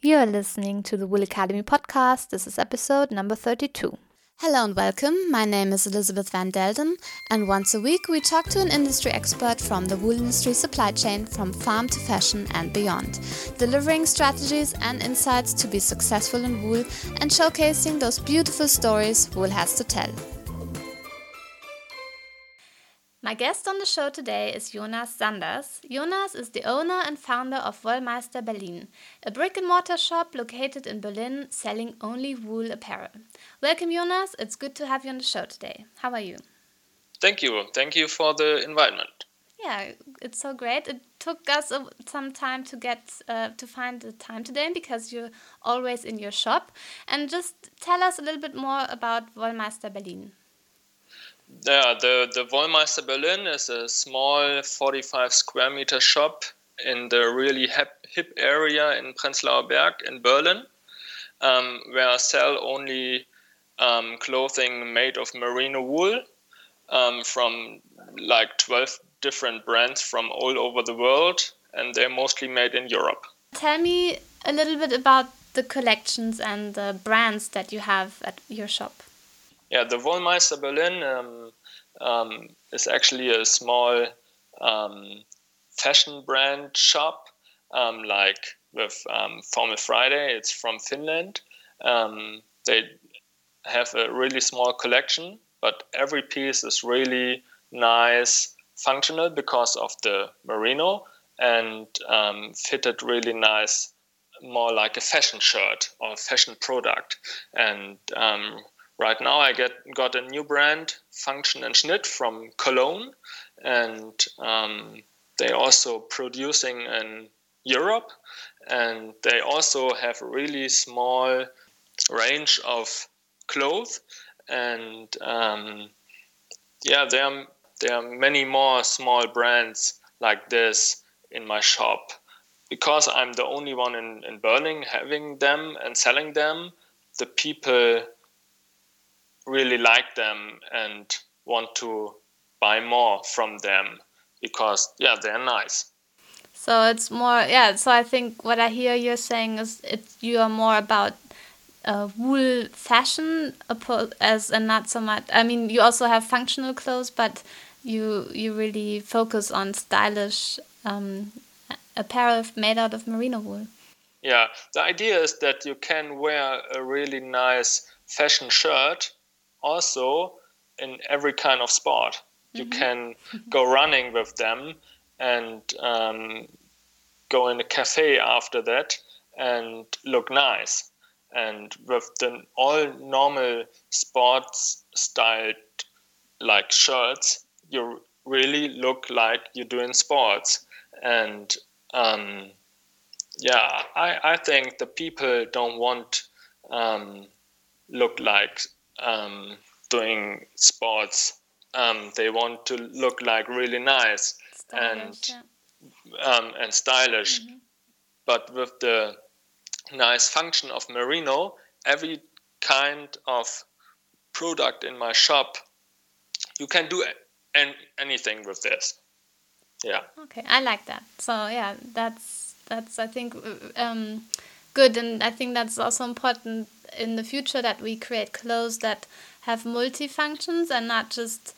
You are listening to the Wool Academy podcast. This is episode number 32. Hello and welcome. My name is Elizabeth Van Delden, and once a week we talk to an industry expert from the wool industry supply chain from farm to fashion and beyond, delivering strategies and insights to be successful in wool and showcasing those beautiful stories wool has to tell. My guest on the show today is Jonas Sanders. Jonas is the owner and founder of Wollmeister Berlin, a brick and mortar shop located in Berlin selling only wool apparel. Welcome, Jonas. It's good to have you on the show today. How are you? Thank you. Thank you for the invitement. Yeah, it's so great. It took us some time to get uh, to find the time today because you're always in your shop. And just tell us a little bit more about Wollmeister Berlin. Yeah, the, the Wollmeister Berlin is a small 45 square meter shop in the really hip, hip area in Prenzlauer Berg in Berlin, um, where I sell only um, clothing made of merino wool um, from like 12 different brands from all over the world, and they're mostly made in Europe. Tell me a little bit about the collections and the brands that you have at your shop. Yeah, the Wollmeister Berlin um, um, is actually a small um, fashion brand shop, um, like with um, Formal Friday. It's from Finland. Um, they have a really small collection, but every piece is really nice, functional because of the merino, and fitted really nice more like a fashion shirt or fashion product. And um, right now I get got a new brand, Function and Schnitt from Cologne, and um, they also producing in Europe, and they also have a really small range of clothes, and um, yeah, there are there are many more small brands like this in my shop. Because I'm the only one in, in Berlin having them and selling them, the people really like them and want to buy more from them because yeah they're nice. So it's more yeah so i think what i hear you're saying is it's you are more about uh, wool fashion as and not so much i mean you also have functional clothes but you you really focus on stylish um, apparel made out of merino wool. Yeah the idea is that you can wear a really nice fashion shirt also in every kind of sport. Mm-hmm. You can go running with them and um, go in a cafe after that and look nice. And with the all normal sports styled like shirts, you really look like you're doing sports. And um, yeah, I, I think the people don't want um, look like um, doing sports, um, they want to look like really nice stylish, and yeah. um, and stylish. Mm-hmm. But with the nice function of merino, every kind of product in my shop, you can do an- anything with this. Yeah. Okay, I like that. So yeah, that's that's I think um, good, and I think that's also important in the future that we create clothes that have multi-functions and not just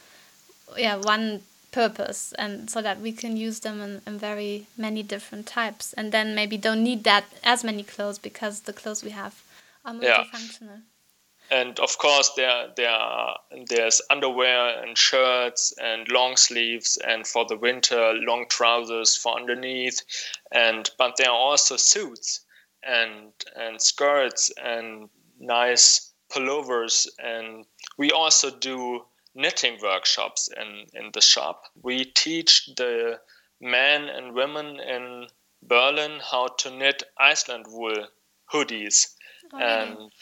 yeah one purpose and so that we can use them in, in very many different types and then maybe don't need that as many clothes because the clothes we have are multifunctional. Yeah. And of course there there are, there's underwear and shirts and long sleeves and for the winter long trousers for underneath and but there are also suits and and skirts and nice pullovers and we also do knitting workshops in, in the shop. We teach the men and women in Berlin how to knit Iceland wool hoodies. Oh, and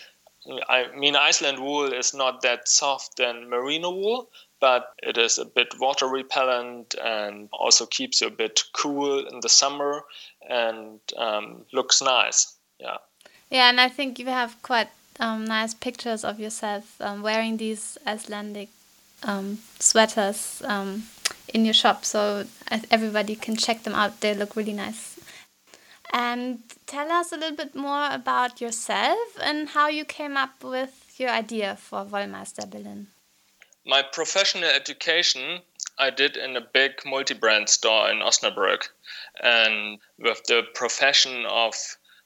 I mean, Iceland wool is not that soft than merino wool, but it is a bit water repellent and also keeps you a bit cool in the summer and um, looks nice. Yeah. Yeah, and I think you have quite um, nice pictures of yourself um, wearing these Icelandic um, sweaters um, in your shop, so everybody can check them out. They look really nice. And tell us a little bit more about yourself and how you came up with your idea for Wollmeister Berlin. My professional education I did in a big multi-brand store in Osnabrück, and with the profession of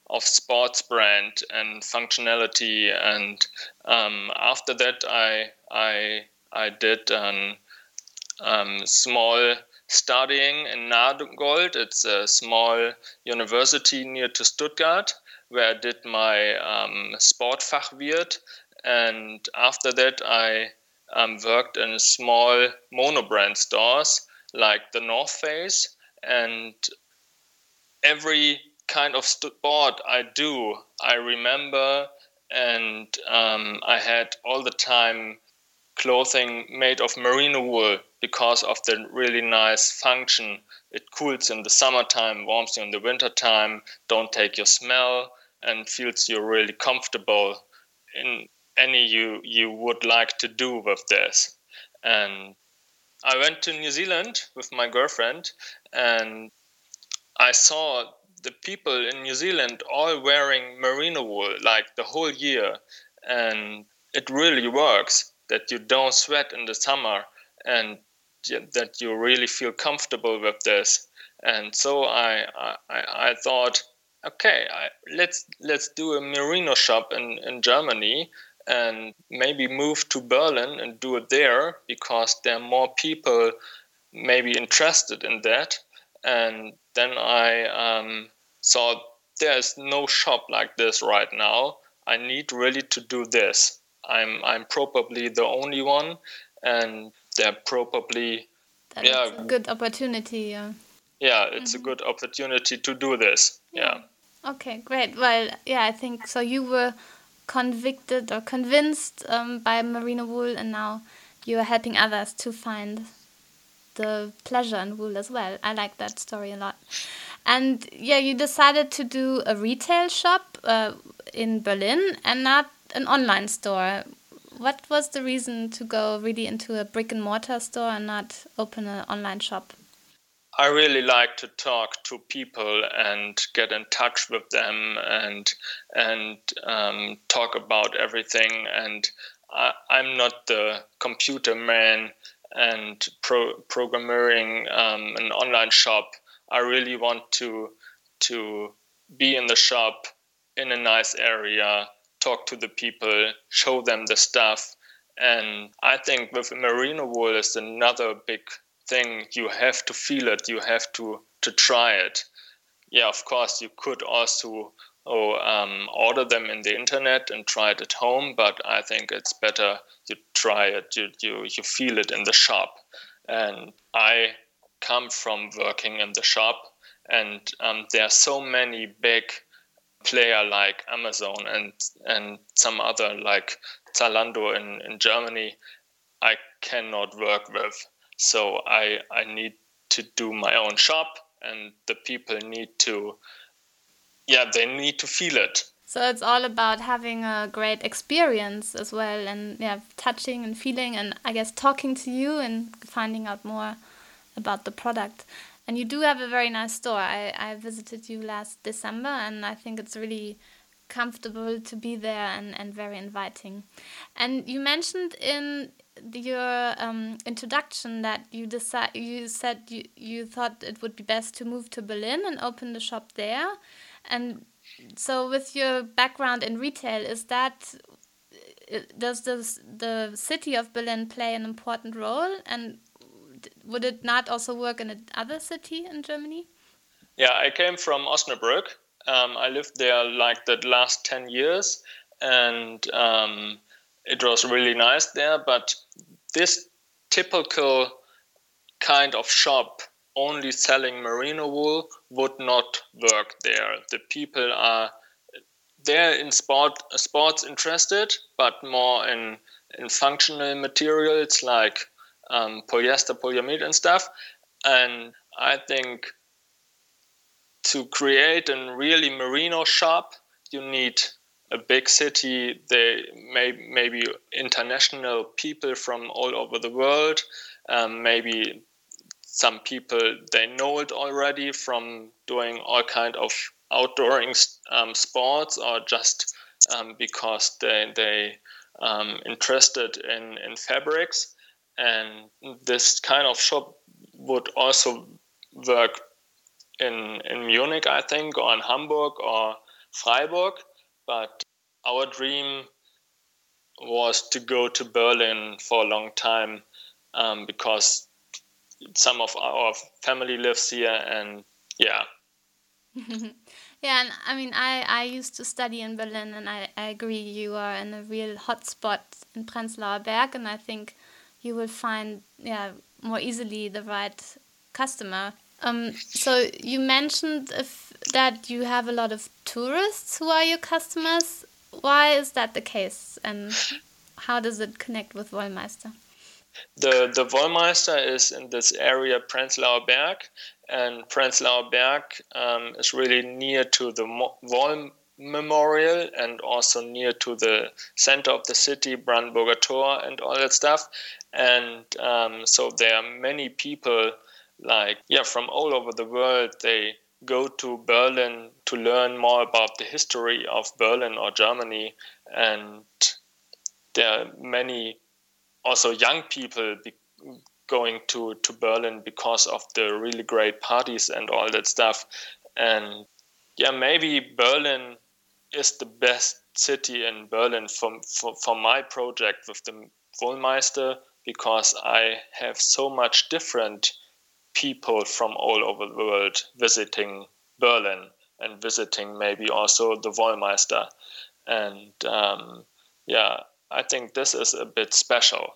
of sports brand and functionality. And um, after that, I I I did a um, small studying in Nagold. It's a small university near to Stuttgart where I did my um, Sportfachwirt. And after that, I um, worked in small monobrand stores like the North Face. And every kind of sport I do, I remember, and um, I had all the time clothing made of merino wool because of the really nice function. It cools in the summertime, warms you in the wintertime, don't take your smell, and feels you really comfortable in any you you would like to do with this. And I went to New Zealand with my girlfriend, and I saw the people in New Zealand all wearing merino wool like the whole year, and it really works that you don't sweat in the summer and that you really feel comfortable with this. And so I I, I thought, okay, I, let's let's do a merino shop in, in Germany and maybe move to Berlin and do it there because there are more people maybe interested in that. And then I um, saw there's no shop like this right now. I need really to do this. I'm I'm probably the only one, and they're probably That's yeah a good opportunity. Yeah. Yeah, it's mm-hmm. a good opportunity to do this. Yeah. yeah. Okay, great. Well, yeah, I think so. You were convicted or convinced um, by merino wool, and now you are helping others to find the pleasure in wool as well. I like that story a lot. And yeah, you decided to do a retail shop uh, in Berlin and not an online store. What was the reason to go really into a brick and mortar store and not open an online shop? I really like to talk to people and get in touch with them and and um, talk about everything. And I, am not the computer man and pro- programming um, an online shop. I really want to to be in the shop in a nice area, talk to the people, show them the stuff. And I think with merino wool is another big thing. You have to feel it. You have to to try it. Yeah, of course, you could also oh, um, order them in the internet and try it at home. But I think it's better you try it. You you you feel it in the shop. And I come from working in the shop, and um, there are so many big player like Amazon and and some other like Zalando in, in Germany I cannot work with. So I I need to do my own shop and the people need to yeah, they need to feel it. So it's all about having a great experience as well and yeah, touching and feeling and I guess talking to you and finding out more about the product. And you do have a very nice store. I, I visited you last December, and I think it's really comfortable to be there and, and very inviting. And you mentioned in your um, introduction that you decide you said you, you thought it would be best to move to Berlin and open the shop there. And so, with your background in retail, is that does this, the city of Berlin play an important role? And would it not also work in another city in Germany? Yeah, I came from Osnabrück. Um, I lived there like the last 10 years and um, it was really nice there. But this typical kind of shop only selling merino wool would not work there. The people are they're in sport sports interested, but more in in functional materials like um, polyester, polyamide, and stuff. And I think to create a really merino shop, you need a big city. They may maybe international people from all over the world. Um, maybe some people they know it already from doing all kind of outdooring um, sports or just um, because they they um, interested in in fabrics and this kind of shop would also work in in Munich I think or in Hamburg or Freiburg but our dream was to go to Berlin for a long time um, because some of our family lives here and yeah. Yeah and i mean i i used to study in berlin and i, I agree you are in a real hotspot in prenzlauer berg and i think you will find yeah more easily the right customer. Um, so you mentioned if, that you have a lot of tourists who are your customers why is that the case and how does it connect with wollmeister the the Wollmeister is in this area Prenzlauer Berg, and Prenzlauer Berg um, is really near to the Wall Memorial and also near to the center of the city, Brandenburger Tor, and all that stuff. And um, so there are many people, like yeah, from all over the world. They go to Berlin to learn more about the history of Berlin or Germany, and there are many also young people going to, to Berlin because of the really great parties and all that stuff. And yeah, maybe Berlin is the best city in Berlin for, for, for my project with the Wollmeister because I have so much different people from all over the world visiting Berlin and visiting maybe also the Wollmeister. And um, yeah, I think this is a bit special.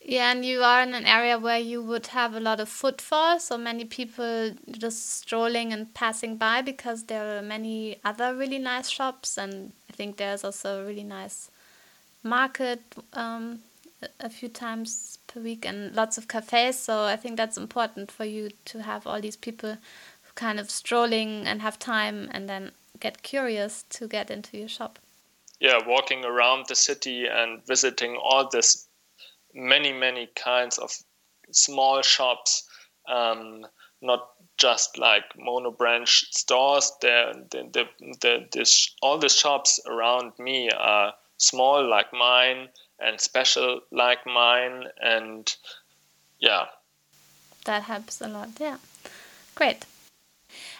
Yeah, and you are in an area where you would have a lot of footfall, so many people just strolling and passing by because there are many other really nice shops, and I think there's also a really nice market um, a few times per week and lots of cafes. So I think that's important for you to have all these people kind of strolling and have time and then get curious to get into your shop yeah, walking around the city and visiting all this many many kinds of small shops, um, not just like mono branch stores. There, the, the, the, the, all the shops around me are small like mine and special like mine, and yeah. That helps a lot. Yeah, great.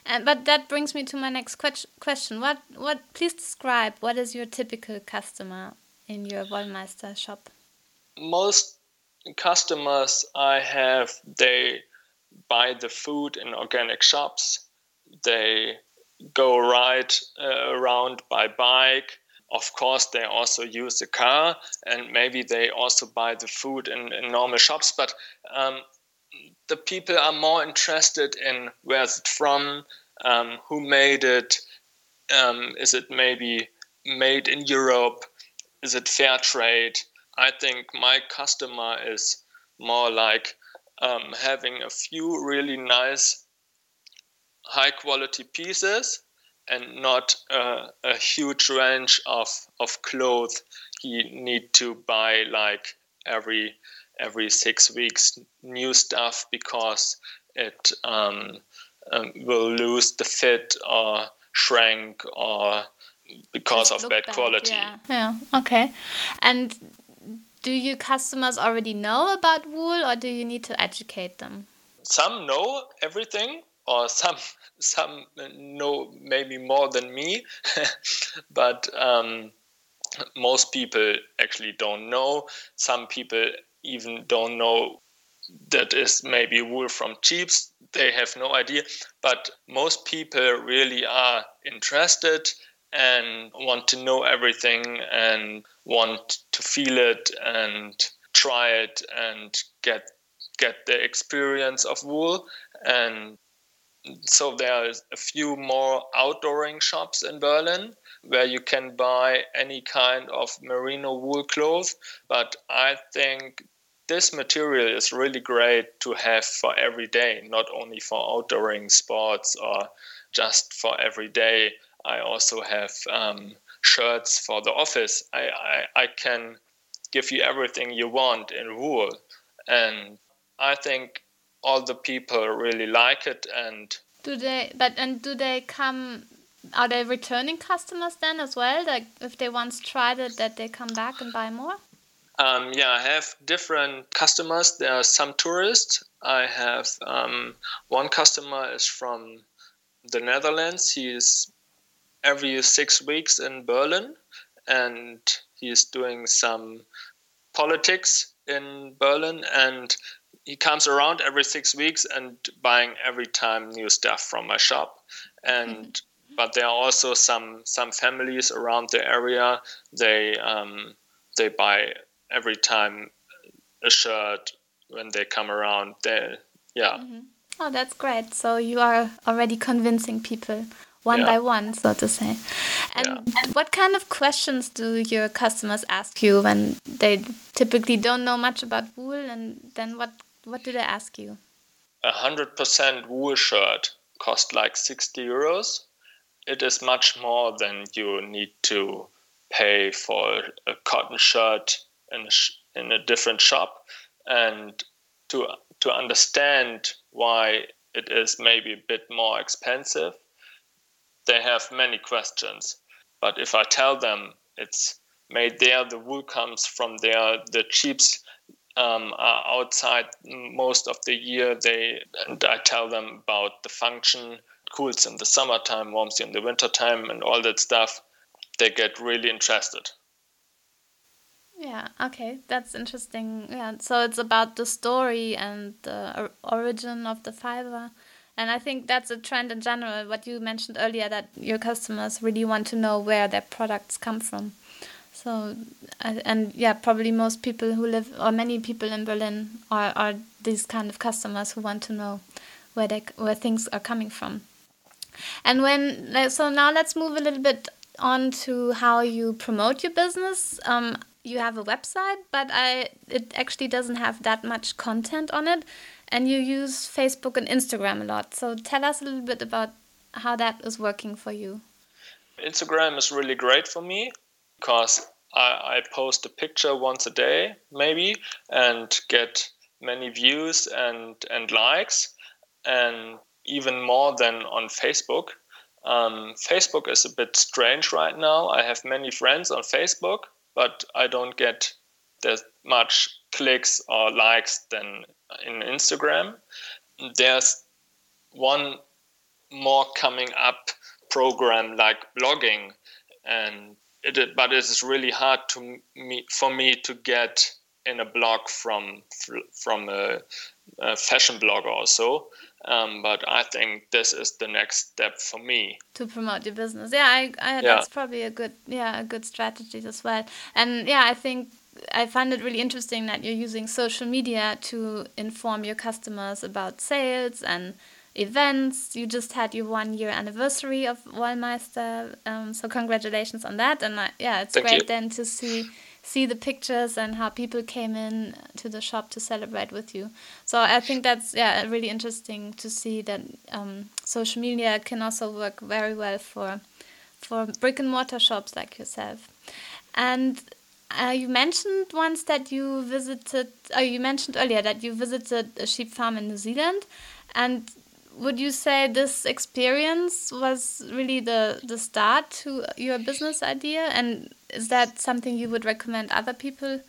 Uh, but that brings me to my next que question. What, what? Please describe what is your typical customer in your Wollmeister shop? Most customers I have, they buy the food in organic shops. They go ride uh, around by bike. Of course, they also use the car, and maybe they also buy the food in, in normal shops. But um, the people are more interested in where is it from, um, who made it, um, is it maybe made in Europe, is it fair trade? I think my customer is more like um, having a few really nice, high quality pieces and not uh, a huge range of, of clothes he need to buy like every every six weeks new stuff because it um, um, will lose the fit or shrink or because Just of bad, bad, quality. Yeah. yeah. Okay. And do your customers already know about wool or do you need to educate them? Some know everything or some some know maybe more than me. But um, most people actually don't know. Some people even don't know that is maybe wool from sheeps they have no idea. But most people really are interested and want to know everything and want to feel it and try it and get get the experience of wool. And so there are a few more outdooring shops in Berlin where you can buy any kind of merino wool clothes but I think this material is really great to have for every day not only for outdooring sports or just for every day I also have um, shirts for the office. I, I, I can give you everything you want in wool. And I think all the people really like it and do they but and do they come are they returning customers then as well? Like if they once tried it, that they come back and buy more? Um, yeah, I have different customers. There are some tourists. I have um, one customer is from the Netherlands. He is every six weeks in Berlin, and he is doing some politics in Berlin. And he comes around every six weeks and buying every time new stuff from my shop. And but there are also some some families around the area. They um, they buy every time a shirt when they come around. They yeah. Mm-hmm. Oh, that's great. So you are already convincing people one yeah. by one, so to say. And yeah. what kind of questions do your customers ask you when they typically don't know much about wool? And then what what do I ask you? A hundred percent wool shirt cost like sixty euros. It is much more than you need to pay for a cotton shirt in a, sh- in a different shop. And to to understand why it is maybe a bit more expensive they have many questions. But if i tell them it's made there the wool comes from there the sheeps um, are outside most of the year they and i tell them about the function cools in the summertime, warms you in the wintertime, and all that stuff, they get really interested. Yeah, okay, that's interesting. Yeah, so it's about the story and the origin of the fiber. And I think that's a trend in general, what you mentioned earlier, that your customers really want to know where their products come from. So, and yeah, probably most people who live, or many people in Berlin, are, are these kind of customers who want to know where, they, where things are coming from. And when so now let's move a little bit on to how you promote your business. Um, you have a website, but I it actually doesn't have that much content on it, and you use Facebook and Instagram a lot. So tell us a little bit about how that is working for you. Instagram is really great for me because I, I post a picture once a day, maybe, and get many views and and likes, and even more than on Facebook. Um, Facebook is a bit strange right now. I have many friends on Facebook, but I don't get that much clicks or likes than in Instagram. There's one more coming up program like blogging, and it, but it is really hard to me for me to get in a blog from from a, a fashion blog or so. Um, but I think this is the next step for me to promote your business. Yeah, I, I yeah. that's probably a good yeah a good strategy as well. And yeah, I think I find it really interesting that you're using social media to inform your customers about sales and events. You just had your one year anniversary of Wollmeister, um, so congratulations on that. And uh, yeah, it's Thank great you. then to see see the pictures and how people came in to the shop to celebrate with you. So I think that's yeah really interesting to see that um, social media can also work very well for for brick and mortar shops like yourself. And uh, you mentioned once that you visited. Oh, you mentioned earlier that you visited a sheep farm in New Zealand, and would you say this experience was really the the start to your business idea? And is that something you would recommend other people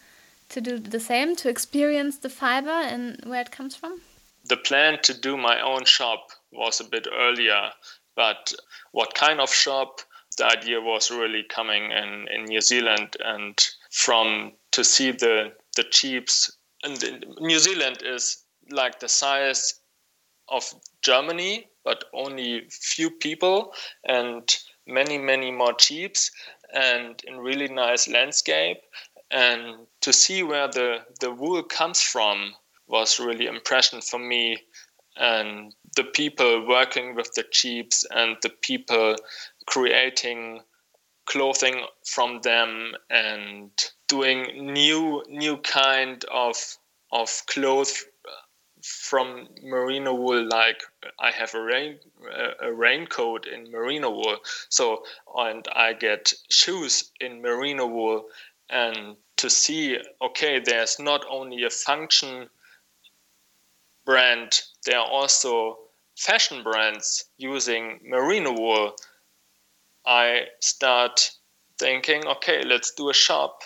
to do the same to experience the fiber and where it comes from? The plan to do my own shop was a bit earlier but what kind of shop? The idea was really coming in in new zealand and from to see the the sheeps and new zealand is like the size of Germany, but only few people and many, many more sheeps and in really nice landscape. And to see where the, the wool comes from was really impression for me. And the people working with the sheeps and the people creating clothing from them and doing new new kind of of clothes from merino wool like i have a rain a raincoat in merino wool. So and i get shoes in merino wool and to see okay there's not only a function brand there are also fashion brands using merino wool. I start thinking, okay, let's do a shop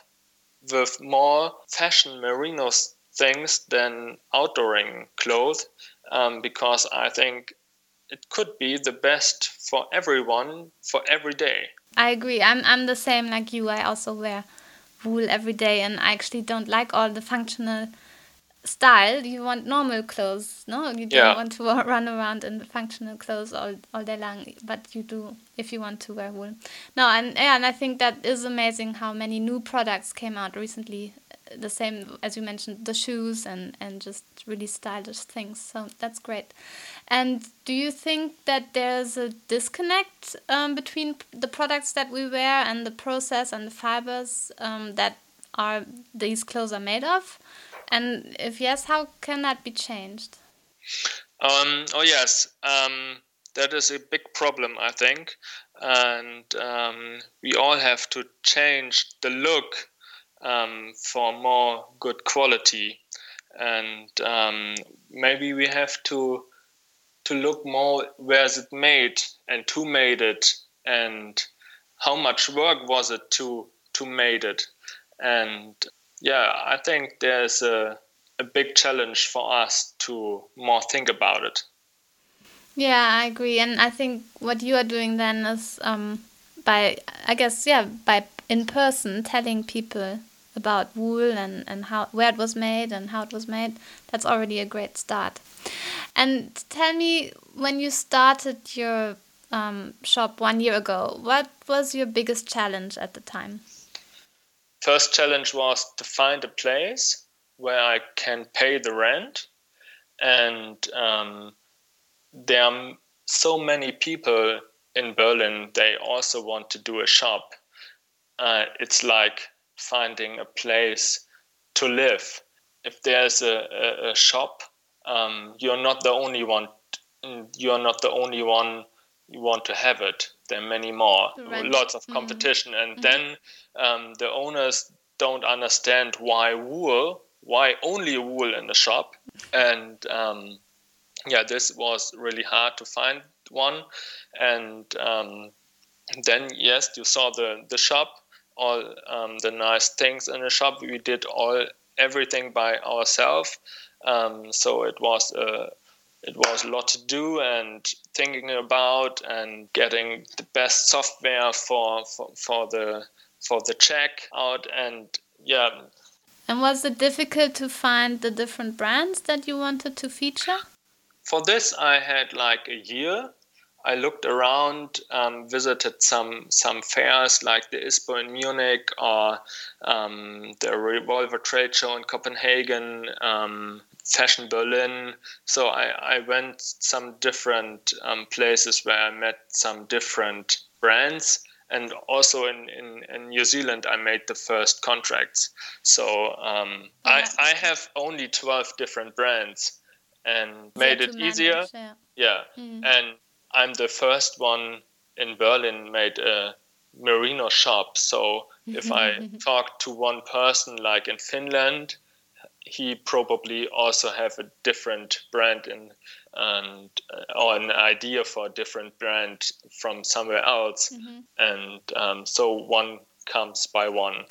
with more fashion merino things than outdooring clothes um, because I think it could be the best for everyone for every day. I agree. I'm I'm the same like you. I also wear wool every day, and I actually don't like all the functional style. You want normal clothes, no? You don't yeah. want to run around in functional clothes all all day long, but you do if you want to wear wool. No, and yeah, and I think that is amazing how many new products came out recently the same as you mentioned the shoes and and just really stylish things. So that's great. And do you think that there's a disconnect um, between the products that we wear and the process and the fibers um, that are these clothes are made of? And if yes how can that be changed? Um, oh yes. Um, that is a big problem i think. And um, we all have to change the look um, for more good quality. And um, maybe we have to to look more where is it made and who made it and how much work was it to to made it. And yeah, I think there's a a big challenge for us to more think about it. Yeah, I agree, and I think what you are doing then is um, by I guess yeah by in person telling people about wool and, and how where it was made and how it was made, that's already a great start. And tell me, when you started your um, shop one year ago, what was your biggest challenge at the time? First challenge was to find a place where I can pay the rent, and um, there are so many people in Berlin. They also want to do a shop. Uh, it's like finding a place to live. If there's a, a, a shop, um, you're not the only one. You're not the only one you want to have it. There are many more, lots of mm-hmm. competition, mm-hmm. and then um, the owners don't understand why wool, why only wool in the shop, and um, yeah, this was really hard to find one, and um, then yes, you saw the the shop, all um, the nice things in the shop. We did all everything by ourselves. Um, so it was a it was a lot to do and thinking about and getting the best software for for, for the for the check out and yeah. And was it difficult to find the different brands that you wanted to feature? For this, I had like a year I looked around, um, visited some some fairs like the ISPO in Munich or um, the Revolver Trade Show in Copenhagen, um, Fashion Berlin. So I, I went some different um, places where I met some different brands. And also in, in, in New Zealand, I made the first contracts. So um, I, I have only 12 different brands and made it manage, easier. Yeah. yeah. Mm. And I'm the first one in Berlin made a merino shop. So if I talk to one person like in Finland, he probably also have a different brand in, and uh, or an idea for a different brand from somewhere else, mm-hmm. and um, so one comes by one.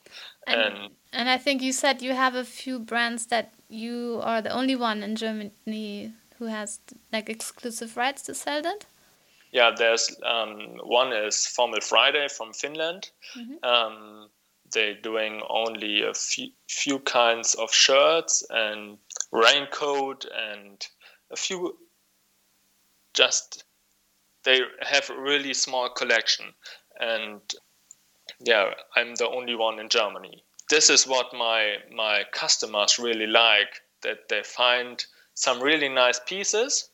And, and and I think you said you have a few brands that you are the only one in Germany who has like exclusive rights to sell that yeah, there's um, one is Formal Friday from Finland. Mm-hmm. Um, they're doing only a few, few kinds of shirts and raincoat and a few just they have a really small collection and yeah i'm the only one in germany this is what my my customers really like that they find some really nice pieces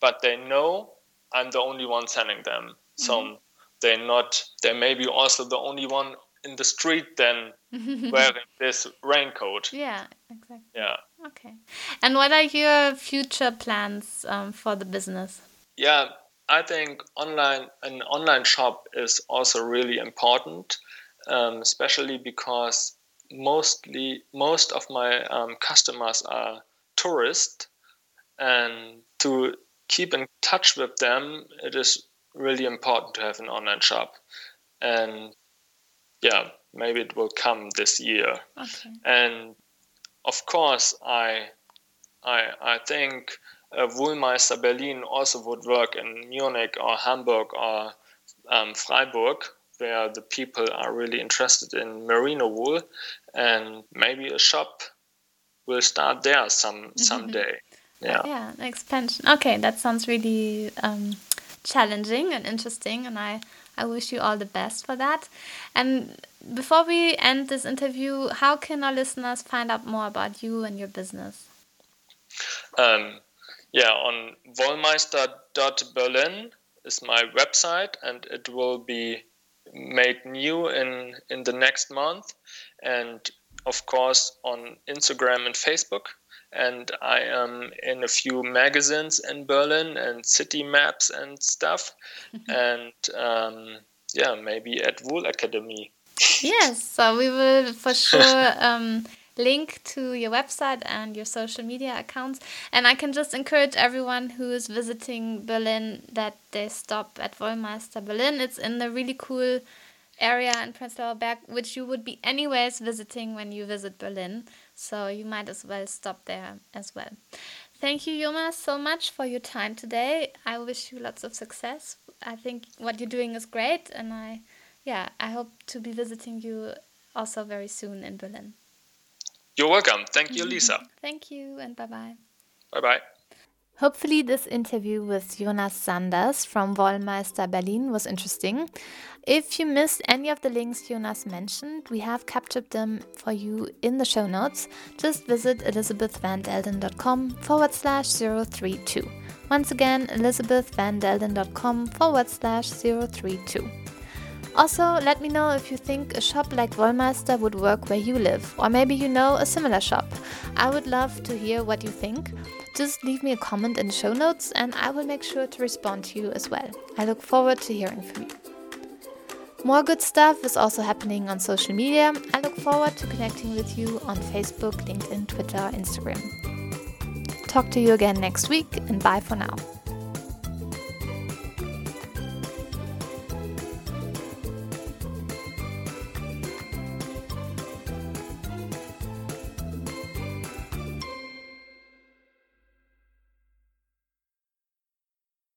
but they know I'm the only one selling them. So mm-hmm. they're not. They may be also the only one in the street then wearing this raincoat. Yeah, exactly. Yeah. Okay. And what are your future plans um, for the business? Yeah, I think online an online shop is also really important, um, especially because mostly most of my um, customers are tourists, and to keep in touch with them, it is really important to have an online shop. and yeah, maybe it will come this year. Okay. And of course, I I I think uh, Wollmeister Berlin also would work in Munich or Hamburg or um, Freiburg, where the people are really interested in merino wool, and maybe a shop will start there some someday. Yeah. Yeah, expansion. Okay, that sounds really um, challenging and interesting, and I I wish you all the best for that. And before we end this interview, how can our listeners find out more about you and your business? Um, yeah, on wollmeister.berlin is my website, and it will be made new in in the next month, and of course on Instagram and Facebook. And I am in a few magazines in Berlin and city maps and stuff, and um, yeah, maybe at Wool Academy. yes, so we will for sure um, link to your website and your social media accounts. And I can just encourage everyone who is visiting Berlin that they stop at Wollmeister Berlin. It's in the really cool area in Prenzlauer Berg, which you would be anyways visiting when you visit Berlin. So you might as well stop there as well. Thank you, Jonas, so much for your time today. I wish you lots of success. I think what you're doing is great, and I, yeah, I hope to be visiting you also very soon in Berlin. You're welcome. Thank you, Lisa. Thank you, and bye bye. Bye bye. Hopefully, this interview with Jonas Sanders from Wollmeister Berlin was interesting. If you missed any of the links Jonas mentioned, we have captured them for you in the show notes. Just visit elizabethvandelden.com forward slash 032. Once again, elizabethvandelden.com forward slash 032. Also, let me know if you think a shop like Wollmeister would work where you live, or maybe you know a similar shop. I would love to hear what you think. Just leave me a comment in the show notes and I will make sure to respond to you as well. I look forward to hearing from you. More good stuff is also happening on social media. I look forward to connecting with you on Facebook, LinkedIn, Twitter, Instagram. Talk to you again next week and bye for now.